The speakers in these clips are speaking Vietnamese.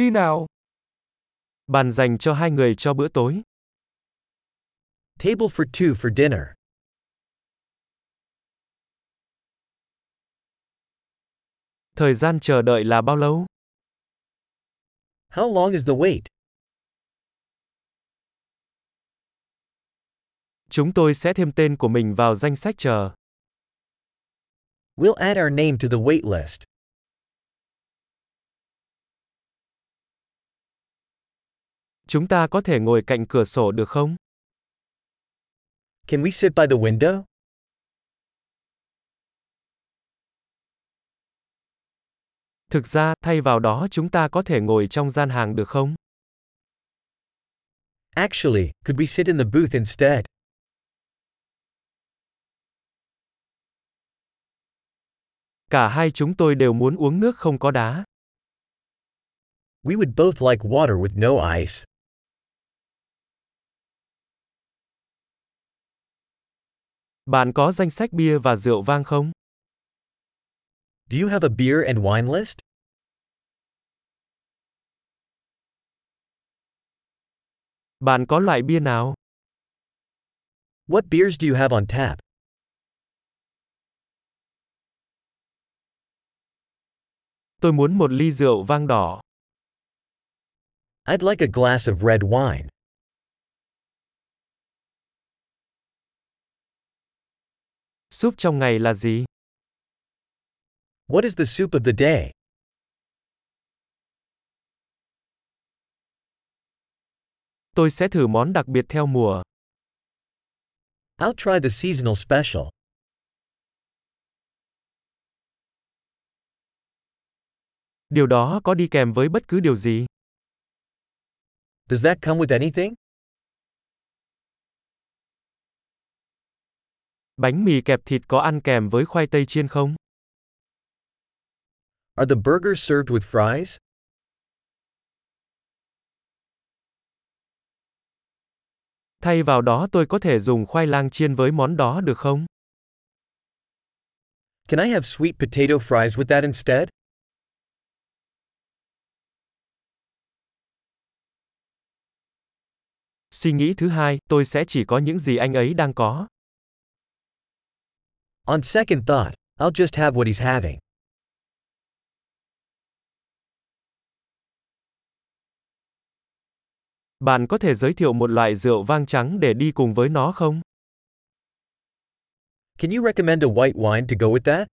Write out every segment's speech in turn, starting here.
Đi nào. Bàn dành cho hai người cho bữa tối. Table for two for dinner. Thời gian chờ đợi là bao lâu? How long is the wait? Chúng tôi sẽ thêm tên của mình vào danh sách chờ. We'll add our name to the wait list. Chúng ta có thể ngồi cạnh cửa sổ được không? Can we sit by the window? Thực ra, thay vào đó chúng ta có thể ngồi trong gian hàng được không? Actually, could we sit in the booth instead? Cả hai chúng tôi đều muốn uống nước không có đá. We would both like water with no ice. Bạn có danh sách bia và rượu vang không? Do you have a beer and wine list? Bạn có loại bia nào? What beers do you have on tap? Tôi muốn một ly rượu vang đỏ. I'd like a glass of red wine. Súp trong ngày là gì? What is the soup of the day? Tôi sẽ thử món đặc biệt theo mùa. I'll try the seasonal special. Điều đó có đi kèm với bất cứ điều gì? Does that come with anything? Bánh mì kẹp thịt có ăn kèm với khoai tây chiên không? Are the burgers served with fries? Thay vào đó tôi có thể dùng khoai lang chiên với món đó được không? Can I have sweet potato fries with that instead? Suy nghĩ thứ hai, tôi sẽ chỉ có những gì anh ấy đang có. On second thought, I'll just have what he's having. Bạn có thể giới thiệu một loại rượu vang trắng để đi cùng với nó không? Can you recommend a white wine to go with that?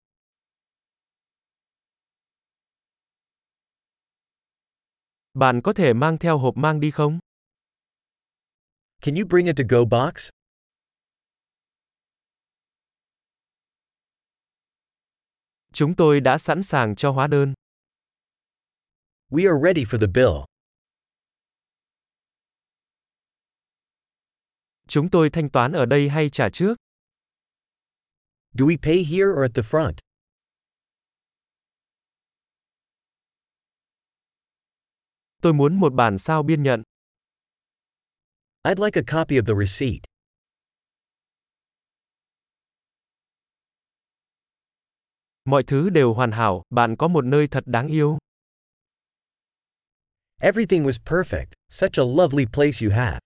Bạn có thể mang theo hộp mang đi không? Can you bring a to-go box? Chúng tôi đã sẵn sàng cho hóa đơn. We are ready for the bill. Chúng tôi thanh toán ở đây hay trả trước? Do we pay here or at the front? Tôi muốn một bản sao biên nhận. I'd like a copy of the receipt. Mọi thứ đều hoàn hảo, bạn có một nơi thật đáng yêu. Everything was perfect, such a lovely place you have.